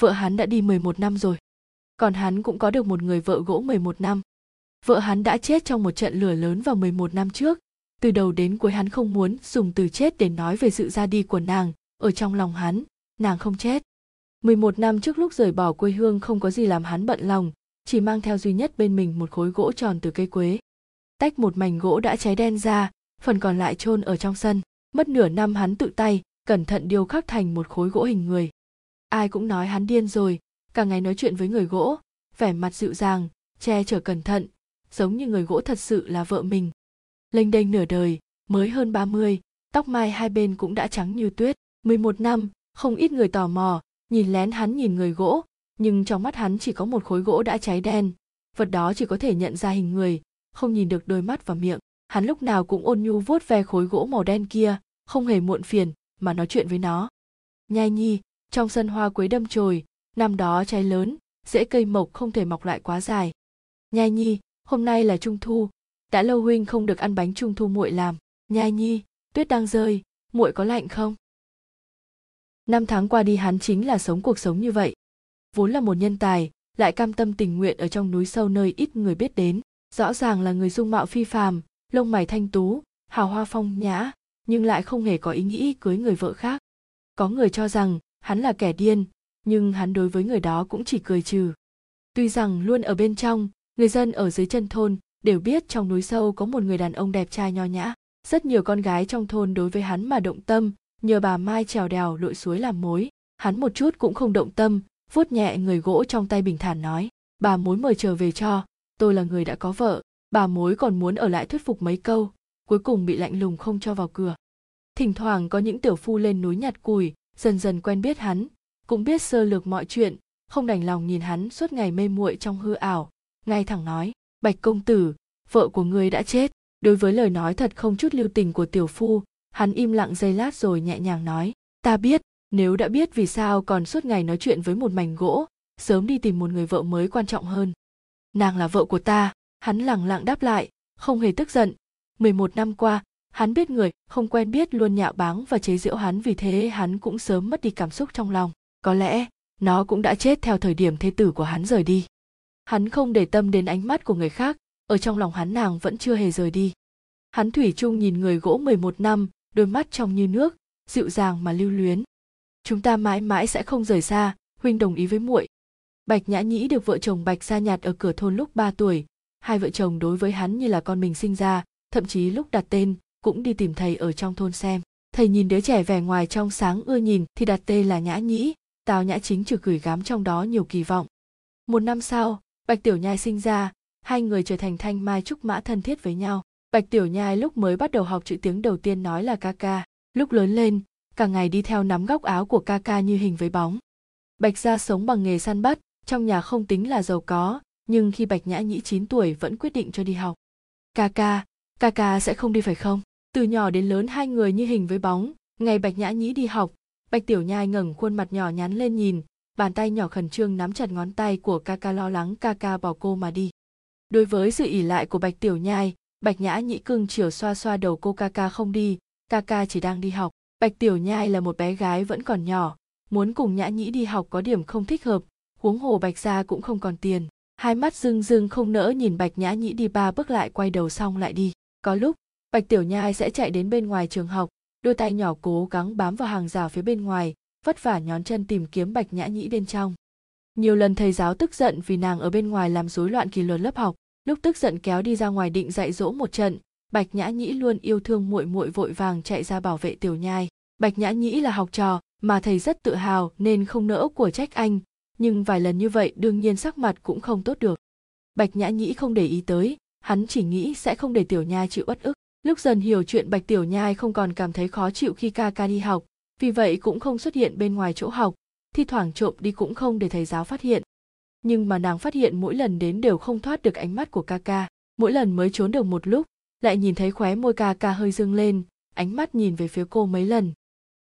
vợ hắn đã đi 11 năm rồi. Còn hắn cũng có được một người vợ gỗ 11 năm. Vợ hắn đã chết trong một trận lửa lớn vào 11 năm trước. Từ đầu đến cuối hắn không muốn dùng từ chết để nói về sự ra đi của nàng, ở trong lòng hắn, nàng không chết. 11 năm trước lúc rời bỏ quê hương không có gì làm hắn bận lòng, chỉ mang theo duy nhất bên mình một khối gỗ tròn từ cây quế. Tách một mảnh gỗ đã cháy đen ra, phần còn lại chôn ở trong sân. Mất nửa năm hắn tự tay, cẩn thận điêu khắc thành một khối gỗ hình người. Ai cũng nói hắn điên rồi, cả ngày nói chuyện với người gỗ, vẻ mặt dịu dàng, che chở cẩn thận, giống như người gỗ thật sự là vợ mình. Lênh đênh nửa đời, mới hơn 30, tóc mai hai bên cũng đã trắng như tuyết. 11 năm, không ít người tò mò, nhìn lén hắn nhìn người gỗ, nhưng trong mắt hắn chỉ có một khối gỗ đã cháy đen. Vật đó chỉ có thể nhận ra hình người, không nhìn được đôi mắt và miệng. Hắn lúc nào cũng ôn nhu vuốt ve khối gỗ màu đen kia, không hề muộn phiền, mà nói chuyện với nó. Nhai nhi, trong sân hoa quế đâm chồi, năm đó trái lớn, rễ cây mộc không thể mọc lại quá dài. Nhai nhi, hôm nay là trung thu, đã lâu huynh không được ăn bánh trung thu muội làm. Nhai nhi, tuyết đang rơi, muội có lạnh không? Năm tháng qua đi hắn chính là sống cuộc sống như vậy. Vốn là một nhân tài, lại cam tâm tình nguyện ở trong núi sâu nơi ít người biết đến. Rõ ràng là người dung mạo phi phàm, lông mày thanh tú, hào hoa phong nhã, nhưng lại không hề có ý nghĩ cưới người vợ khác. Có người cho rằng hắn là kẻ điên, nhưng hắn đối với người đó cũng chỉ cười trừ. Tuy rằng luôn ở bên trong, người dân ở dưới chân thôn đều biết trong núi sâu có một người đàn ông đẹp trai nho nhã. Rất nhiều con gái trong thôn đối với hắn mà động tâm, nhờ bà Mai trèo đèo lội suối làm mối. Hắn một chút cũng không động tâm, vuốt nhẹ người gỗ trong tay bình thản nói, bà mối mời trở về cho, tôi là người đã có vợ, bà mối còn muốn ở lại thuyết phục mấy câu, cuối cùng bị lạnh lùng không cho vào cửa. Thỉnh thoảng có những tiểu phu lên núi nhặt củi, dần dần quen biết hắn, cũng biết sơ lược mọi chuyện, không đành lòng nhìn hắn suốt ngày mê muội trong hư ảo, ngay thẳng nói, bạch công tử, vợ của ngươi đã chết. Đối với lời nói thật không chút lưu tình của tiểu phu, hắn im lặng giây lát rồi nhẹ nhàng nói, ta biết, nếu đã biết vì sao còn suốt ngày nói chuyện với một mảnh gỗ, sớm đi tìm một người vợ mới quan trọng hơn. Nàng là vợ của ta, hắn lẳng lặng đáp lại, không hề tức giận. 11 năm qua, hắn biết người, không quen biết luôn nhạo báng và chế giễu hắn, vì thế hắn cũng sớm mất đi cảm xúc trong lòng. Có lẽ, nó cũng đã chết theo thời điểm thế tử của hắn rời đi. Hắn không để tâm đến ánh mắt của người khác, ở trong lòng hắn nàng vẫn chưa hề rời đi. Hắn thủy chung nhìn người gỗ 11 năm, đôi mắt trong như nước, dịu dàng mà lưu luyến. Chúng ta mãi mãi sẽ không rời xa, huynh đồng ý với muội. Bạch nhã nhĩ được vợ chồng bạch gia nhạt ở cửa thôn lúc 3 tuổi. Hai vợ chồng đối với hắn như là con mình sinh ra, thậm chí lúc đặt tên cũng đi tìm thầy ở trong thôn xem. Thầy nhìn đứa trẻ vẻ ngoài trong sáng ưa nhìn thì đặt tên là nhã nhĩ. Tào nhã chính trực gửi gắm trong đó nhiều kỳ vọng. Một năm sau, bạch tiểu nhai sinh ra, hai người trở thành thanh mai trúc mã thân thiết với nhau. Bạch tiểu nhai lúc mới bắt đầu học chữ tiếng đầu tiên nói là ca ca, lúc lớn lên, cả ngày đi theo nắm góc áo của ca ca như hình với bóng. Bạch gia sống bằng nghề săn bắt, trong nhà không tính là giàu có, nhưng khi bạch nhã nhĩ 9 tuổi vẫn quyết định cho đi học. Ca ca ca ca sẽ không đi phải không? Từ nhỏ đến lớn hai người như hình với bóng. Ngày bạch nhã nhĩ đi học, bạch tiểu nhai ngẩng khuôn mặt nhỏ nhắn lên nhìn, bàn tay nhỏ khẩn trương nắm chặt ngón tay của ca ca lo lắng ca ca bỏ cô mà đi. Đối với sự ỉ lại của bạch tiểu nhai, bạch nhã nhĩ cưng chiều xoa xoa đầu cô ca ca không đi, ca ca chỉ đang đi học. Bạch tiểu nhai là một bé gái vẫn còn nhỏ, muốn cùng nhã nhĩ đi học có điểm không thích hợp, huống hồ bạch gia cũng không còn tiền. Hai mắt rưng rưng không nỡ nhìn bạch nhã nhĩ đi ba bước lại quay đầu xong lại đi. Có lúc bạch tiểu nhai sẽ chạy đến bên ngoài trường học, đôi tay nhỏ cố gắng bám vào hàng rào phía bên ngoài, vất vả nhón chân tìm kiếm bạch nhã nhĩ bên trong. Nhiều lần thầy giáo tức giận vì nàng ở bên ngoài làm rối loạn kỷ luật lớp học, lúc tức giận kéo đi ra ngoài định dạy dỗ một trận, bạch nhã nhĩ luôn yêu thương muội muội vội vàng chạy ra bảo vệ tiểu nhai. Bạch nhã nhĩ là học trò, mà thầy rất tự hào nên không nỡ của trách anh, nhưng vài lần như vậy đương nhiên sắc mặt cũng không tốt được. Bạch nhã nhĩ không để ý tới, hắn chỉ nghĩ sẽ không để tiểu nhai chịu uất ức lúc dần hiểu chuyện bạch tiểu nhai không còn cảm thấy khó chịu khi ca ca đi học, vì vậy cũng không xuất hiện bên ngoài chỗ học, thi thoảng trộm đi cũng không để thầy giáo phát hiện. Nhưng mà nàng phát hiện mỗi lần đến đều không thoát được ánh mắt của ca ca, mỗi lần mới trốn được một lúc, lại nhìn thấy khóe môi ca ca hơi dương lên, ánh mắt nhìn về phía cô mấy lần.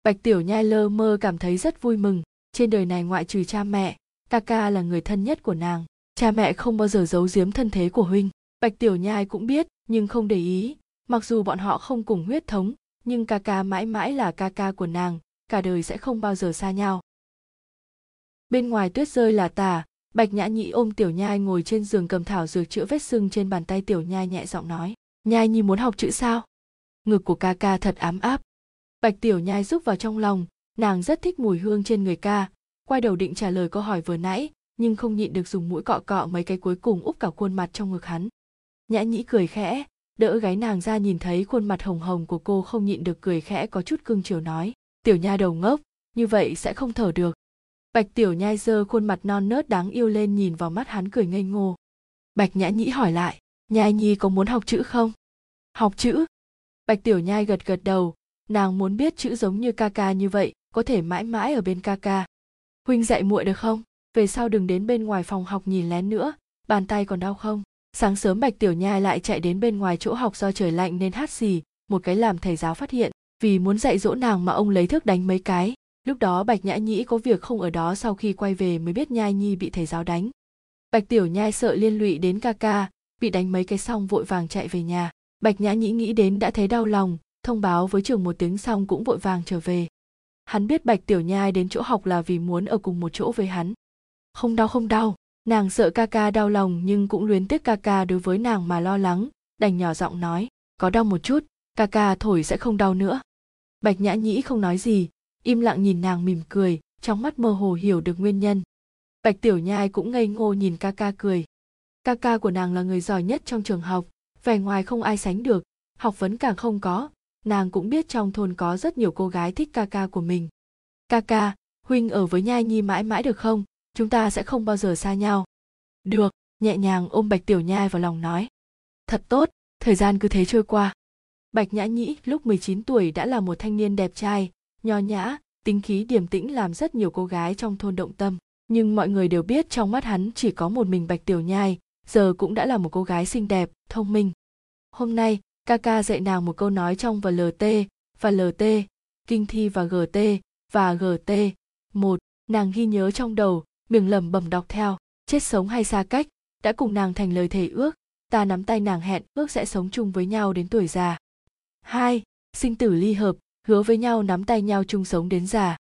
Bạch tiểu nhai lơ mơ cảm thấy rất vui mừng, trên đời này ngoại trừ cha mẹ, ca ca là người thân nhất của nàng, cha mẹ không bao giờ giấu giếm thân thế của huynh. Bạch tiểu nhai cũng biết, nhưng không để ý mặc dù bọn họ không cùng huyết thống, nhưng ca ca mãi mãi là ca ca của nàng, cả đời sẽ không bao giờ xa nhau. Bên ngoài tuyết rơi là tà, bạch nhã nhĩ ôm tiểu nhai ngồi trên giường cầm thảo dược chữa vết sưng trên bàn tay tiểu nhai nhẹ giọng nói, nhai nhi muốn học chữ sao? Ngực của ca ca thật ám áp. Bạch tiểu nhai rúc vào trong lòng, nàng rất thích mùi hương trên người ca, quay đầu định trả lời câu hỏi vừa nãy, nhưng không nhịn được dùng mũi cọ cọ mấy cái cuối cùng úp cả khuôn mặt trong ngực hắn. Nhã nhĩ cười khẽ đỡ gái nàng ra nhìn thấy khuôn mặt hồng hồng của cô không nhịn được cười khẽ có chút cưng chiều nói, tiểu nha đầu ngốc, như vậy sẽ không thở được. Bạch tiểu nhai giơ khuôn mặt non nớt đáng yêu lên nhìn vào mắt hắn cười ngây ngô. Bạch nhã nhĩ hỏi lại nhai nhi có muốn học chữ không? Học chữ? Bạch tiểu nhai gật gật đầu, nàng muốn biết chữ giống như ca ca như vậy, có thể mãi mãi ở bên ca ca. Huynh dạy muội được không? Về sau đừng đến bên ngoài phòng học nhìn lén nữa, bàn tay còn đau không? Sáng sớm bạch tiểu nhai lại chạy đến bên ngoài chỗ học do trời lạnh nên hát xì, một cái làm thầy giáo phát hiện, vì muốn dạy dỗ nàng mà ông lấy thước đánh mấy cái. Lúc đó bạch nhã nhĩ có việc không ở đó, sau khi quay về mới biết nhai nhi bị thầy giáo đánh. Bạch tiểu nhai sợ liên lụy đến ca ca, bị đánh mấy cái xong vội vàng chạy về nhà. Bạch nhã nhĩ nghĩ đến đã thấy đau lòng, thông báo với trường một tiếng xong cũng vội vàng trở về. Hắn biết bạch tiểu nhai đến chỗ học là vì muốn ở cùng một chỗ với hắn. Không đau không đau nàng sợ ca ca đau lòng nhưng cũng luyến tiếc ca ca đối với nàng mà lo lắng, đành nhỏ giọng nói, có đau một chút, ca ca thổi sẽ không đau nữa. Bạch nhã nhĩ không nói gì, im lặng nhìn nàng mỉm cười, trong mắt mơ hồ hiểu được nguyên nhân. Bạch tiểu nhai cũng ngây ngô nhìn ca ca cười. Ca ca của nàng là người giỏi nhất trong trường học, vẻ ngoài không ai sánh được, học vấn càng không có, nàng cũng biết trong thôn có rất nhiều cô gái thích ca ca của mình. Ca ca, huynh ở với nhai nhi mãi mãi được không? Chúng ta sẽ không bao giờ xa nhau. Được, nhẹ nhàng ôm bạch tiểu nhai vào lòng nói. Thật tốt, thời gian cứ thế trôi qua. Bạch nhã nhĩ lúc 19 tuổi đã là một thanh niên đẹp trai, nho nhã, tính khí điềm tĩnh làm rất nhiều cô gái trong thôn động tâm. Nhưng mọi người đều biết trong mắt hắn chỉ có một mình bạch tiểu nhai, giờ cũng đã là một cô gái xinh đẹp, thông minh. Hôm nay, ca ca dạy nàng một câu nói trong và lt và lt kinh thi và gt và gt một, nàng ghi nhớ trong đầu miệng lẩm bẩm đọc theo, chết sống hay xa cách, đã cùng nàng thành lời thề ước, ta nắm tay nàng hẹn ước sẽ sống chung với nhau đến tuổi già. Hai, sinh tử ly hợp, hứa với nhau nắm tay nhau chung sống đến già.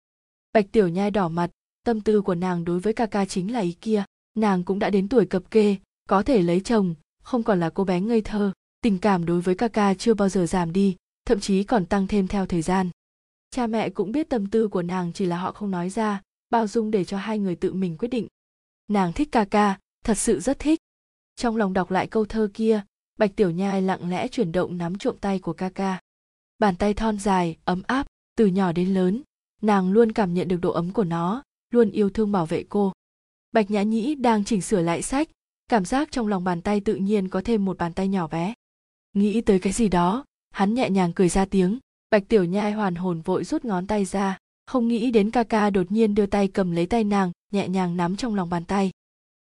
Bạch tiểu nhai đỏ mặt, tâm tư của nàng đối với ca ca chính là ý kia, nàng cũng đã đến tuổi cập kê, có thể lấy chồng, không còn là cô bé ngây thơ, tình cảm đối với ca ca chưa bao giờ giảm đi, thậm chí còn tăng thêm theo thời gian. Cha mẹ cũng biết tâm tư của nàng chỉ là họ không nói ra bao dung để cho hai người tự mình quyết định. Nàng thích ca ca, thật sự rất thích. Trong lòng đọc lại câu thơ kia, bạch tiểu nhai lặng lẽ chuyển động nắm trộm tay của ca ca. Bàn tay thon dài, ấm áp, từ nhỏ đến lớn, nàng luôn cảm nhận được độ ấm của nó, luôn yêu thương bảo vệ cô. Bạch nhã nhĩ đang chỉnh sửa lại sách, cảm giác trong lòng bàn tay tự nhiên có thêm một bàn tay nhỏ bé. Nghĩ tới cái gì đó, hắn nhẹ nhàng cười ra tiếng, bạch tiểu nhai hoàn hồn vội rút ngón tay ra không nghĩ đến ca ca đột nhiên đưa tay cầm lấy tay nàng, nhẹ nhàng nắm trong lòng bàn tay.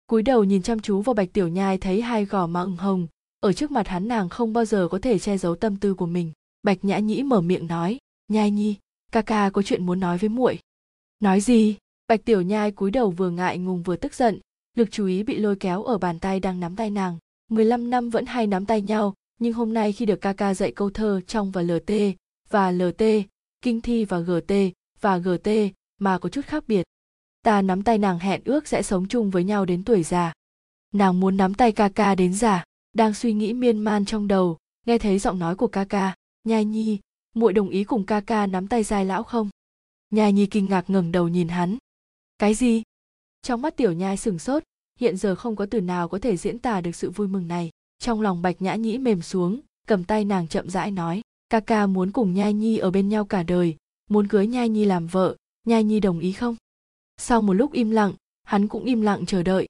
Cúi đầu nhìn chăm chú vào bạch tiểu nhai thấy hai gò má ửng hồng, ở trước mặt hắn nàng không bao giờ có thể che giấu tâm tư của mình. Bạch nhã nhĩ mở miệng nói, nhai nhi ca ca có chuyện muốn nói với muội. Nói gì? Bạch tiểu nhai cúi đầu vừa ngại ngùng vừa tức giận, lực chú ý bị lôi kéo ở bàn tay đang nắm tay nàng. 15 năm vẫn hay nắm tay nhau, nhưng hôm nay khi được ca ca dạy câu thơ trong và lt và lt kinh thi và gt và gt mà có chút khác biệt. Ta nắm tay nàng hẹn ước sẽ sống chung với nhau đến tuổi già. Nàng muốn nắm tay ca ca đến già, đang suy nghĩ miên man trong đầu, nghe thấy giọng nói của ca ca nhai nhi, muội đồng ý cùng ca ca nắm tay giai lão không? Nhai nhi kinh ngạc ngẩng đầu nhìn hắn. Cái gì? Trong mắt tiểu nhai sừng sốt, hiện giờ không có từ nào có thể diễn tả được sự vui mừng này. Trong lòng bạch nhã nhĩ mềm xuống, cầm tay nàng chậm rãi nói, ca ca muốn cùng nhai nhi ở bên nhau cả đời muốn cưới nhai nhi làm vợ, nhai nhi đồng ý không? Sau một lúc im lặng, hắn cũng im lặng chờ đợi.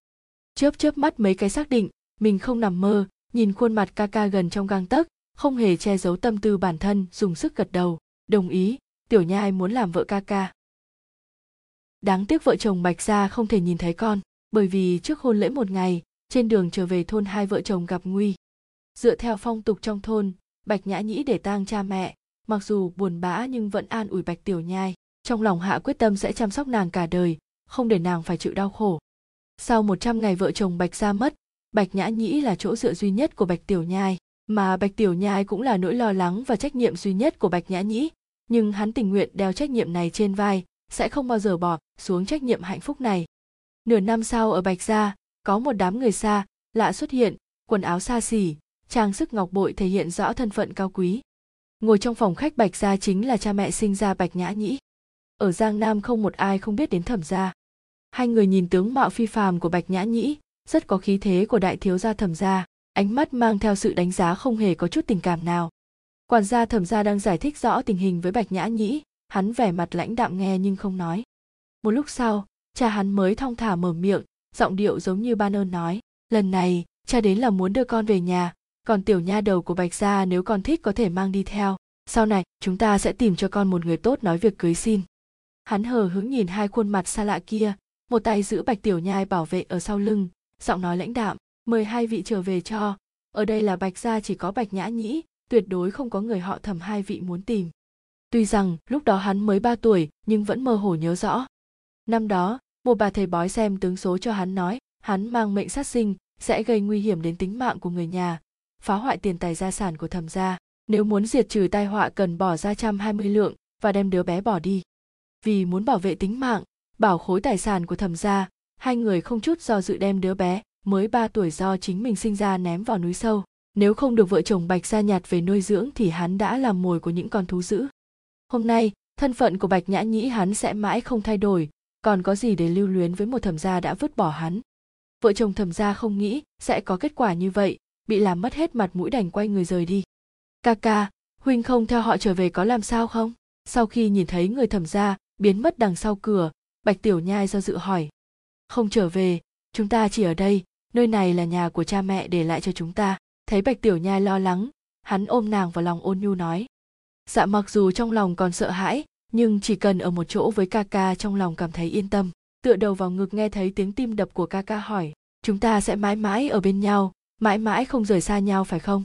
Chớp chớp mắt mấy cái xác định, mình không nằm mơ, nhìn khuôn mặt ca ca gần trong gang tấc, không hề che giấu tâm tư bản thân, dùng sức gật đầu, đồng ý, tiểu nhai muốn làm vợ ca ca. Đáng tiếc vợ chồng bạch gia không thể nhìn thấy con, bởi vì trước hôn lễ một ngày, trên đường trở về thôn hai vợ chồng gặp nguy. Dựa theo phong tục trong thôn, bạch nhã nhĩ để tang cha mẹ mặc dù buồn bã nhưng vẫn an ủi bạch tiểu nhai. Trong lòng hạ quyết tâm sẽ chăm sóc nàng cả đời, không để nàng phải chịu đau khổ. Sau 100 ngày vợ chồng bạch gia mất, bạch nhã nhĩ là chỗ dựa duy nhất của bạch tiểu nhai. Mà bạch tiểu nhai cũng là nỗi lo lắng và trách nhiệm duy nhất của bạch nhã nhĩ. Nhưng hắn tình nguyện đeo trách nhiệm này trên vai, sẽ không bao giờ bỏ xuống trách nhiệm hạnh phúc này. Nửa năm sau ở bạch gia, có một đám người xa, lạ xuất hiện, quần áo xa xỉ, trang sức ngọc bội thể hiện rõ thân phận cao quý ngồi trong phòng khách bạch gia chính là cha mẹ sinh ra bạch nhã nhĩ. Ở giang nam không một ai không biết đến thẩm gia. Hai người nhìn tướng mạo phi phàm của bạch nhã nhĩ, rất có khí thế của đại thiếu gia thẩm gia, ánh mắt mang theo sự đánh giá không hề có chút tình cảm nào. Quản gia thẩm gia đang giải thích rõ tình hình với bạch nhã nhĩ, hắn vẻ mặt lãnh đạm nghe nhưng không nói. Một lúc sau, cha hắn mới thong thả mở miệng, giọng điệu giống như ban ơn nói, lần này, cha đến là muốn đưa con về nhà còn tiểu nha đầu của bạch gia nếu con thích có thể mang đi theo. Sau này, chúng ta sẽ tìm cho con một người tốt nói việc cưới xin. Hắn hờ hứng nhìn hai khuôn mặt xa lạ kia, một tay giữ bạch tiểu nhai bảo vệ ở sau lưng, giọng nói lãnh đạm, mời hai vị trở về cho. Ở đây là bạch gia chỉ có bạch nhã nhĩ, tuyệt đối không có người họ thầm hai vị muốn tìm. Tuy rằng, lúc đó hắn mới ba tuổi, nhưng vẫn mơ hồ nhớ rõ. Năm đó, một bà thầy bói xem tướng số cho hắn nói, hắn mang mệnh sát sinh, sẽ gây nguy hiểm đến tính mạng của người nhà phá hoại tiền tài gia sản của thẩm gia. Nếu muốn diệt trừ tai họa cần bỏ ra trăm hai mươi lượng và đem đứa bé bỏ đi. Vì muốn bảo vệ tính mạng, bảo khối tài sản của thẩm gia, hai người không chút do dự đem đứa bé mới ba tuổi do chính mình sinh ra ném vào núi sâu. Nếu không được vợ chồng bạch gia nhạt về nuôi dưỡng thì hắn đã làm mồi của những con thú dữ. Hôm nay, thân phận của bạch nhã nhĩ hắn sẽ mãi không thay đổi, còn có gì để lưu luyến với một thẩm gia đã vứt bỏ hắn? Vợ chồng thẩm gia không nghĩ sẽ có kết quả như vậy bị làm mất hết mặt mũi đành quay người rời đi. Ca ca huynh không theo họ trở về có làm sao không? Sau khi nhìn thấy người thẩm gia biến mất đằng sau cửa, bạch tiểu nhai do dự hỏi. Không trở về, chúng ta chỉ ở đây, nơi này là nhà của cha mẹ để lại cho chúng ta. Thấy bạch tiểu nhai lo lắng, hắn ôm nàng vào lòng ôn nhu nói. Dạ mặc dù trong lòng còn sợ hãi, nhưng chỉ cần ở một chỗ với ca ca trong lòng cảm thấy yên tâm. Tựa đầu vào ngực nghe thấy tiếng tim đập của ca ca hỏi, chúng ta sẽ mãi mãi ở bên nhau mãi mãi không rời xa nhau phải không?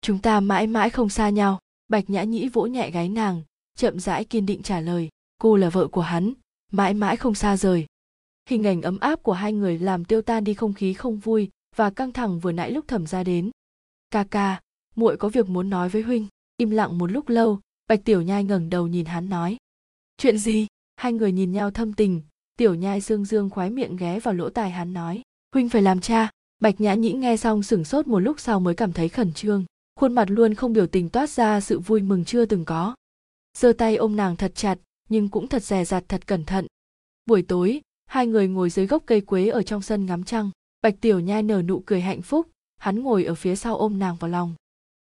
Chúng ta mãi mãi không xa nhau. Bạch nhã nhĩ vỗ nhẹ gáy nàng, chậm rãi kiên định trả lời, cô là vợ của hắn, mãi mãi không xa rời. Hình ảnh ấm áp của hai người làm tiêu tan đi không khí không vui và căng thẳng vừa nãy lúc thẩm ra đến. Ca ca, muội có việc muốn nói với huynh. Im lặng một lúc lâu, bạch tiểu nhai ngẩng đầu nhìn hắn nói, chuyện gì? Hai người nhìn nhau thâm tình, tiểu nhai dương dương khoái miệng ghé vào lỗ tai hắn nói, huynh phải làm cha bạch nhã nhĩ nghe xong sửng sốt một lúc sau mới cảm thấy khẩn trương. Khuôn mặt luôn không biểu tình toát ra sự vui mừng chưa từng có. Giơ tay ôm nàng thật chặt, nhưng cũng thật dè dặt, thật cẩn thận. Buổi tối, hai người ngồi dưới gốc cây quế ở trong sân ngắm trăng. Bạch tiểu nhai nở nụ cười hạnh phúc, hắn ngồi ở phía sau ôm nàng vào lòng.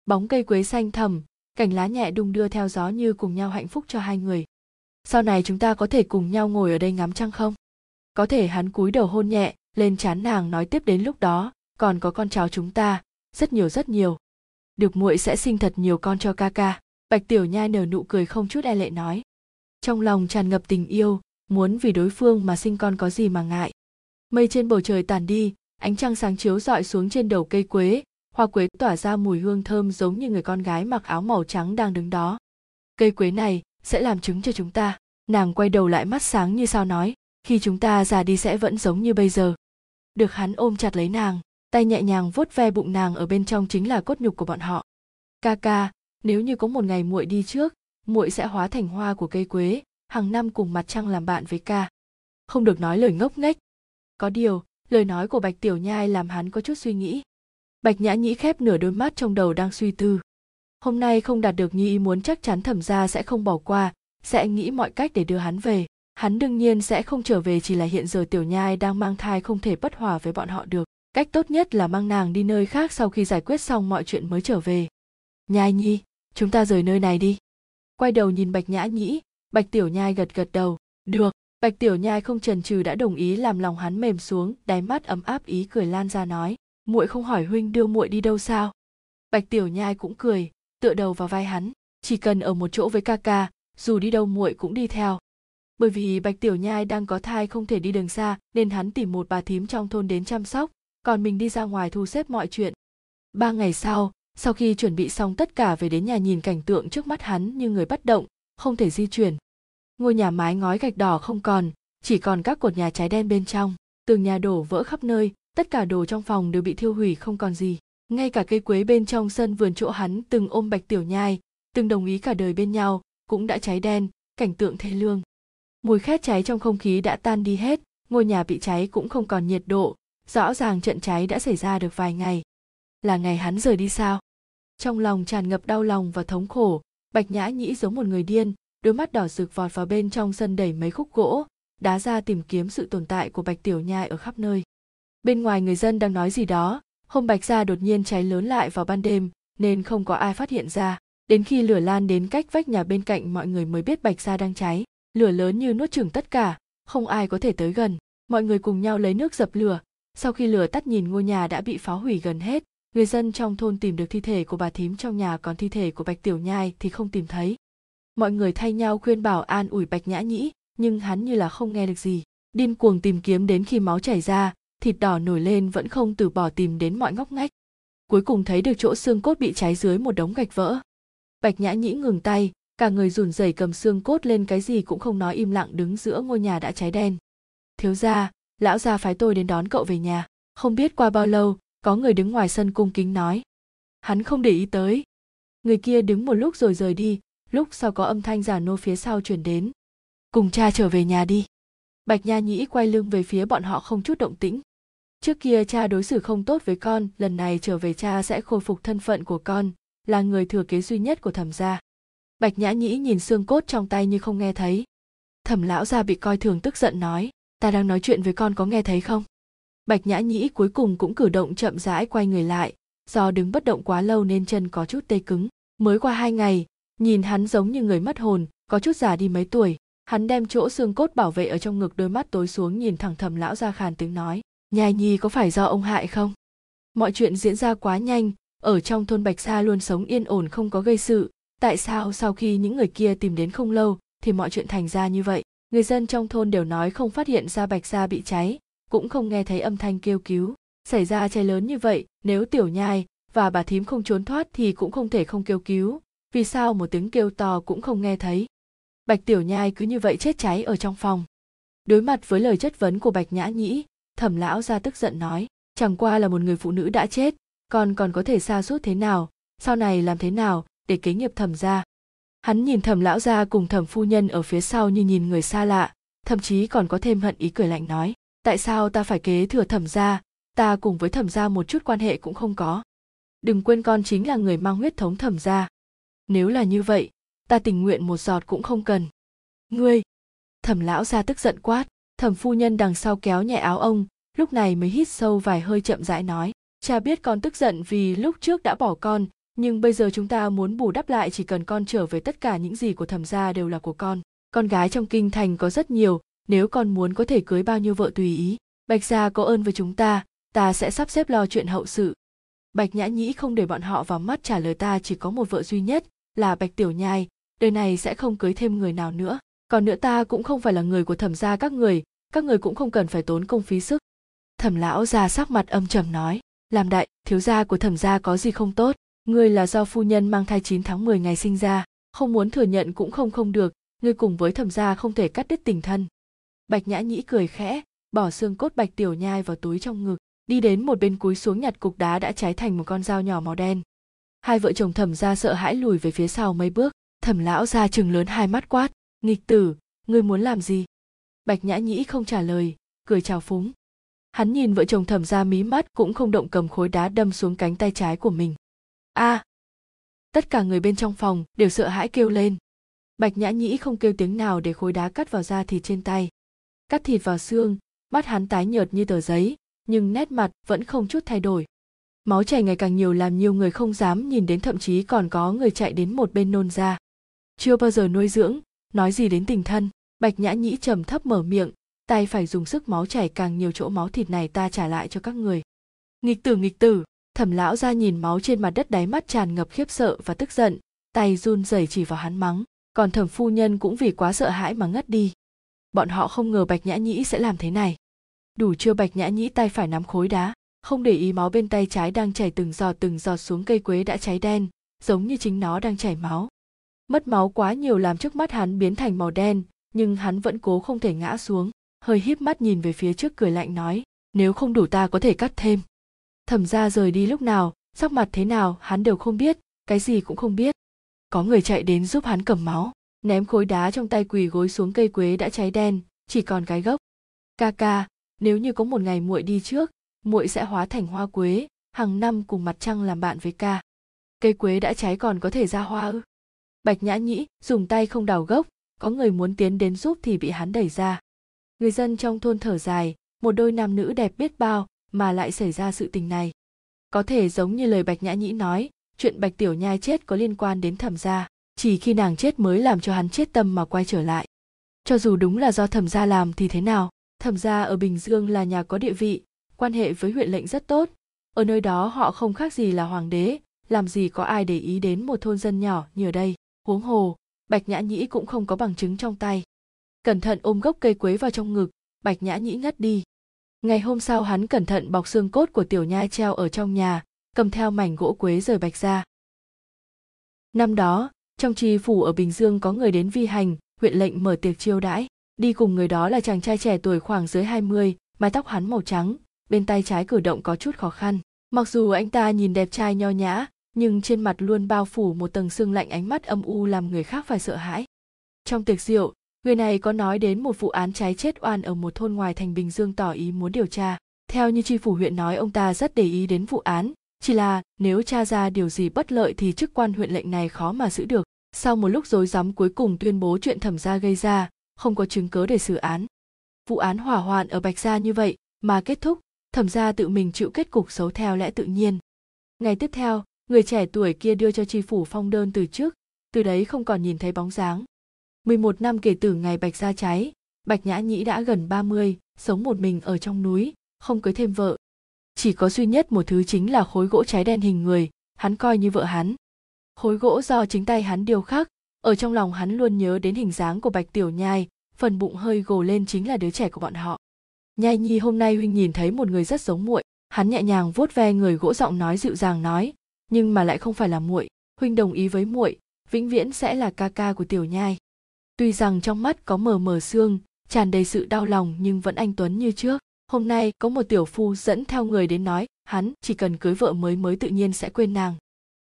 Bóng cây quế xanh thầm cành lá nhẹ đung đưa theo gió như cùng nhau hạnh phúc cho hai người. Sau này chúng ta có thể cùng nhau ngồi ở đây ngắm trăng không? Có thể hắn cúi đầu hôn nhẹ lên chán nàng nói tiếp đến lúc đó, còn có con cháu chúng ta, rất nhiều rất nhiều. Được muội sẽ sinh thật nhiều con cho ca ca, bạch tiểu nhai nở nụ cười không chút e lệ nói. Trong lòng tràn ngập tình yêu, muốn vì đối phương mà sinh con có gì mà ngại. Mây trên bầu trời tàn đi, ánh trăng sáng chiếu rọi xuống trên đầu cây quế, hoa quế tỏa ra mùi hương thơm giống như người con gái mặc áo màu trắng đang đứng đó. Cây quế này sẽ làm chứng cho chúng ta. Nàng quay đầu lại mắt sáng như sao nói khi chúng ta già đi sẽ vẫn giống như bây giờ. Được hắn ôm chặt lấy nàng, tay nhẹ nhàng vuốt ve bụng nàng ở bên trong chính là cốt nhục của bọn họ. Ca ca, nếu như có một ngày muội đi trước, muội sẽ hóa thành hoa của cây quế, hàng năm cùng mặt trăng làm bạn với ca. Không được nói lời ngốc nghếch. Có điều, lời nói của bạch tiểu nhai làm hắn có chút suy nghĩ. Bạch nhã nhĩ khép nửa đôi mắt trong đầu đang suy tư. Hôm nay không đạt được như ý muốn chắc chắn thẩm gia sẽ không bỏ qua, sẽ nghĩ mọi cách để đưa hắn về hắn đương nhiên sẽ không trở về chỉ là hiện giờ tiểu nhai đang mang thai không thể bất hòa với bọn họ được. Cách tốt nhất là mang nàng đi nơi khác sau khi giải quyết xong mọi chuyện mới trở về. Nhai nhi, chúng ta rời nơi này đi. Quay đầu nhìn bạch nhã nhĩ, bạch tiểu nhai gật gật đầu. Được, bạch tiểu nhai không chần chừ đã đồng ý làm lòng hắn mềm xuống, đáy mắt ấm áp ý cười lan ra nói, muội không hỏi huynh đưa muội đi đâu sao? Bạch tiểu nhai cũng cười, tựa đầu vào vai hắn, chỉ cần ở một chỗ với ca ca, dù đi đâu muội cũng đi theo bởi vì bạch tiểu nhai đang có thai không thể đi đường xa, nên hắn tìm một bà thím trong thôn đến chăm sóc, còn mình đi ra ngoài thu xếp mọi chuyện. Ba ngày sau sau khi chuẩn bị xong tất cả về đến nhà nhìn cảnh tượng trước mắt hắn như người bất động, không thể di chuyển. Ngôi nhà mái ngói gạch đỏ không còn, chỉ còn các cột nhà trái đen bên trong. Tường nhà đổ vỡ khắp nơi, tất cả đồ trong phòng đều bị thiêu hủy không còn gì. Ngay cả cây quế bên trong sân vườn chỗ hắn từng ôm bạch tiểu nhai, từng đồng ý cả đời bên nhau, cũng đã cháy đen, cảnh tượng thê lương mùi khét cháy trong không khí đã tan đi hết, ngôi nhà bị cháy cũng không còn nhiệt độ. Rõ ràng trận cháy đã xảy ra được vài ngày. Là ngày hắn rời đi sao? Trong lòng tràn ngập đau lòng và thống khổ, bạch nhã nhĩ giống một người điên, đôi mắt đỏ rực vọt vào bên trong sân đẩy mấy khúc gỗ, đá ra tìm kiếm sự tồn tại của bạch tiểu nhai ở khắp nơi. Bên ngoài người dân đang nói gì đó hôm bạch gia đột nhiên cháy lớn lại vào ban đêm, nên không có ai phát hiện ra. Đến khi lửa lan đến cách vách nhà bên cạnh, mọi người mới biết bạch gia đang cháy lửa lớn như nuốt chửng tất cả, không ai có thể tới gần. Mọi người cùng nhau lấy nước dập lửa. Sau khi lửa tắt nhìn ngôi nhà đã bị phá hủy gần hết, người dân trong thôn tìm được thi thể của bà thím trong nhà, còn thi thể của bạch tiểu nhai thì không tìm thấy. Mọi người thay nhau khuyên bảo an ủi bạch nhã nhĩ, nhưng hắn như là không nghe được gì. Điên cuồng tìm kiếm đến khi máu chảy ra, thịt đỏ nổi lên vẫn không từ bỏ tìm đến mọi ngóc ngách. Cuối cùng thấy được chỗ xương cốt bị cháy dưới một đống gạch vỡ. Bạch nhã nhĩ ngừng tay cả người rùn rẩy cầm xương cốt lên cái gì cũng không nói im lặng đứng giữa ngôi nhà đã cháy đen. Thiếu gia, lão gia phái tôi đến đón cậu về nhà, không biết qua bao lâu, có người đứng ngoài sân cung kính nói. Hắn không để ý tới. Người kia đứng một lúc rồi rời đi, lúc sau có âm thanh giả nô phía sau chuyển đến. Cùng cha trở về nhà đi. Bạch nha nhĩ quay lưng về phía bọn họ không chút động tĩnh. Trước kia cha đối xử không tốt với con, lần này trở về cha sẽ khôi phục thân phận của con, là người thừa kế duy nhất của thẩm gia bạch nhã nhĩ nhìn xương cốt trong tay như không nghe thấy. Thẩm lão gia bị coi thường tức giận nói, ta đang nói chuyện với con có nghe thấy không? Bạch nhã nhĩ cuối cùng cũng cử động chậm rãi quay người lại, do đứng bất động quá lâu nên chân có chút tê cứng. Mới qua hai ngày, nhìn hắn giống như người mất hồn, có chút già đi mấy tuổi, hắn đem chỗ xương cốt bảo vệ ở trong ngực đôi mắt tối xuống nhìn thẳng thầm lão ra khàn tiếng nói nhai nhi có phải do ông hại không? Mọi chuyện diễn ra quá nhanh, ở trong thôn bạch sa luôn sống yên ổn không có gây sự tại sao sau khi những người kia tìm đến không lâu thì mọi chuyện thành ra như vậy? Người dân trong thôn đều nói không phát hiện ra bạch gia bị cháy, cũng không nghe thấy âm thanh kêu cứu. Xảy ra cháy lớn như vậy, nếu tiểu nhai và bà thím không trốn thoát thì cũng không thể không kêu cứu. Vì sao một tiếng kêu to cũng không nghe thấy? Bạch tiểu nhai cứ như vậy chết cháy ở trong phòng. Đối mặt với lời chất vấn của bạch nhã nhĩ, thẩm lão ra tức giận nói, chẳng qua là một người phụ nữ đã chết còn còn có thể xa suốt thế nào? Sau này làm thế nào để kế nghiệp thẩm ra hắn nhìn thẩm lão gia cùng thẩm phu nhân ở phía sau như nhìn người xa lạ, thậm chí còn có thêm hận ý cười lạnh nói, tại sao ta phải kế thừa thẩm gia? Ta cùng với thẩm gia một chút quan hệ cũng không có. Đừng quên con chính là người mang huyết thống thẩm gia. Nếu là như vậy, ta tình nguyện một giọt cũng không cần. Ngươi? Thẩm lão gia tức giận quát. Thẩm phu nhân đằng sau kéo nhẹ áo ông, lúc này mới hít sâu vài hơi chậm rãi nói, cha biết con tức giận vì lúc trước đã bỏ con nhưng bây giờ chúng ta muốn bù đắp lại chỉ cần con trở về tất cả những gì của thẩm gia đều là của con. Con gái trong kinh thành có rất nhiều, nếu con muốn có thể cưới bao nhiêu vợ tùy ý. Bạch gia có ơn với chúng ta ta sẽ sắp xếp lo chuyện hậu sự. Bạch nhã nhĩ không để bọn họ vào mắt trả lời ta chỉ có một vợ duy nhất, là bạch tiểu nhai, đời này sẽ không cưới thêm người nào nữa. Còn nữa ta cũng không phải là người của thẩm gia các người các người cũng không cần phải tốn công phí sức. Thẩm lão già sắc mặt âm trầm nói, làm đại, thiếu gia của thẩm gia có gì không tốt? Ngươi là do phu nhân mang thai 9 tháng 10 ngày sinh ra, không muốn thừa nhận cũng không không được, ngươi cùng với thẩm gia không thể cắt đứt tình thân. Bạch nhã nhĩ cười khẽ, bỏ xương cốt bạch tiểu nhai vào túi trong ngực, đi đến một bên cúi xuống nhặt cục đá đã cháy thành một con dao nhỏ màu đen. Hai vợ chồng thẩm gia sợ hãi lùi về phía sau mấy bước, thẩm lão ra chừng lớn hai mắt quát, nghịch tử, ngươi muốn làm gì? Bạch nhã nhĩ không trả lời, cười chào phúng. Hắn nhìn vợ chồng thẩm ra mí mắt cũng không động cầm khối đá đâm xuống cánh tay trái của mình a. À, tất cả người bên trong phòng đều sợ hãi kêu lên. Bạch nhã nhĩ không kêu tiếng nào để khối đá cắt vào da thịt trên tay. Cắt thịt vào xương mắt hắn tái nhợt như tờ giấy nhưng nét mặt vẫn không chút thay đổi. Máu chảy ngày càng nhiều làm nhiều người không dám nhìn đến thậm chí còn có người chạy đến một bên nôn ra. Chưa bao giờ nuôi dưỡng nói gì đến tình thân. Bạch nhã nhĩ trầm thấp mở miệng tay phải dùng sức máu chảy càng nhiều chỗ máu thịt này ta trả lại cho các người. Nghịch tử nghịch tử thẩm lão ra nhìn máu trên mặt đất đáy mắt tràn ngập khiếp sợ và tức giận, tay run rẩy chỉ vào hắn mắng, còn thẩm phu nhân cũng vì quá sợ hãi mà ngất đi. Bọn họ không ngờ bạch nhã nhĩ sẽ làm thế này. Đủ chưa bạch nhã nhĩ tay phải nắm khối đá, không để ý máu bên tay trái đang chảy từng giọt từng giọt xuống cây quế đã cháy đen, giống như chính nó đang chảy máu. Mất máu quá nhiều làm trước mắt hắn biến thành màu đen, nhưng hắn vẫn cố không thể ngã xuống, hơi híp mắt nhìn về phía trước cười lạnh nói, nếu không đủ ta có thể cắt thêm thẩm ra rời đi lúc nào, sắc mặt thế nào, hắn đều không biết, cái gì cũng không biết. Có người chạy đến giúp hắn cầm máu, ném khối đá trong tay quỳ gối xuống cây quế đã cháy đen, chỉ còn cái gốc. Ca ca, nếu như có một ngày muội đi trước, muội sẽ hóa thành hoa quế, hàng năm cùng mặt trăng làm bạn với ca. Cây quế đã cháy còn có thể ra hoa ư? Bạch nhã nhĩ, dùng tay không đào gốc, có người muốn tiến đến giúp thì bị hắn đẩy ra. Người dân trong thôn thở dài, một đôi nam nữ đẹp biết bao mà lại xảy ra sự tình này. Có thể giống như lời bạch nhã nhĩ nói, chuyện bạch tiểu nhai chết có liên quan đến thẩm gia, chỉ khi nàng chết mới làm cho hắn chết tâm mà quay trở lại. Cho dù đúng là do thẩm gia làm thì thế nào, thẩm gia ở bình dương là nhà có địa vị, quan hệ với huyện lệnh rất tốt. Ở nơi đó họ không khác gì là hoàng đế, làm gì có ai để ý đến một thôn dân nhỏ như ở đây. Huống hồ, bạch nhã nhĩ cũng không có bằng chứng trong tay. Cẩn thận ôm gốc cây quế vào trong ngực, bạch nhã nhĩ ngất đi ngày hôm sau hắn cẩn thận bọc xương cốt của tiểu nhai treo ở trong nhà cầm theo mảnh gỗ quế rời bạch ra. Năm đó trong tri phủ ở bình dương có người đến vi hành huyện lệnh mở tiệc chiêu đãi. Đi cùng người đó là chàng trai trẻ tuổi khoảng dưới 20, mái tóc hắn màu trắng bên tay trái cử động có chút khó khăn. Mặc dù anh ta nhìn đẹp trai nho nhã nhưng trên mặt luôn bao phủ một tầng sương lạnh ánh mắt âm u làm người khác phải sợ hãi. Trong tiệc rượu người này có nói đến một vụ án trái chết oan ở một thôn ngoài thành bình dương tỏ ý muốn điều tra. Theo như tri phủ huyện nói, ông ta rất để ý đến vụ án. Chỉ là, nếu tra ra điều gì bất lợi thì chức quan huyện lệnh này khó mà giữ được. Sau một lúc rối rắm cuối cùng tuyên bố chuyện thẩm gia gây ra, không có chứng cớ để xử án. Vụ án hỏa hoạn ở bạch gia như vậy mà kết thúc, thẩm gia tự mình chịu kết cục xấu theo lẽ tự nhiên. Ngày tiếp theo, người trẻ tuổi kia đưa cho tri phủ phong đơn từ trước, từ đấy không còn nhìn thấy bóng dáng. 11 năm kể từ ngày bạch gia cháy bạch nhã nhĩ đã gần 30, sống một mình ở trong núi không cưới thêm vợ. Chỉ có duy nhất một thứ chính là khối gỗ cháy đen hình người hắn coi như vợ hắn. Khối gỗ do chính tay hắn điêu khắc ở trong lòng hắn luôn nhớ đến hình dáng của bạch tiểu nhai phần bụng hơi gồ lên chính là đứa trẻ của bọn họ. Nhai nhi hôm nay huynh nhìn thấy một người rất giống muội hắn nhẹ nhàng vuốt ve người gỗ giọng nói dịu dàng nói nhưng mà lại không phải là muội huynh đồng ý với muội vĩnh viễn sẽ là ca ca của tiểu nhai tuy rằng trong mắt có mờ mờ xương tràn đầy sự đau lòng nhưng vẫn anh tuấn như trước. Hôm nay có một tiểu phu dẫn theo người đến nói, hắn chỉ cần cưới vợ mới mới tự nhiên sẽ quên nàng.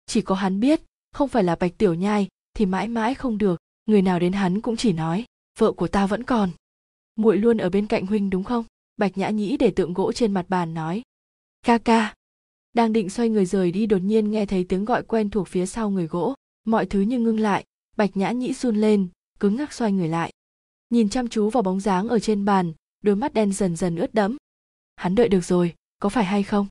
Chỉ có hắn biết, không phải là bạch tiểu nhai, thì mãi mãi không được. Người nào đến hắn cũng chỉ nói, vợ của ta vẫn còn. Muội luôn ở bên cạnh huynh đúng không? Bạch nhã nhĩ để tượng gỗ trên mặt bàn nói, ca ca. Đang định xoay người rời đi, đột nhiên nghe thấy tiếng gọi quen thuộc phía sau người gỗ. Mọi thứ như ngưng lại, bạch nhã nhĩ run lên cứng ngắc xoay người lại. Nhìn chăm chú vào bóng dáng ở trên bàn, đôi mắt đen dần dần ướt đẫm. Hắn đợi được rồi, có phải hay không?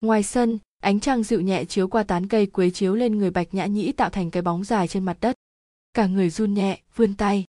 Ngoài sân, ánh trăng dịu nhẹ chiếu qua tán cây quế chiếu lên người bạch nhã nhĩ tạo thành cái bóng dài trên mặt đất. Cả người run nhẹ, vươn tay.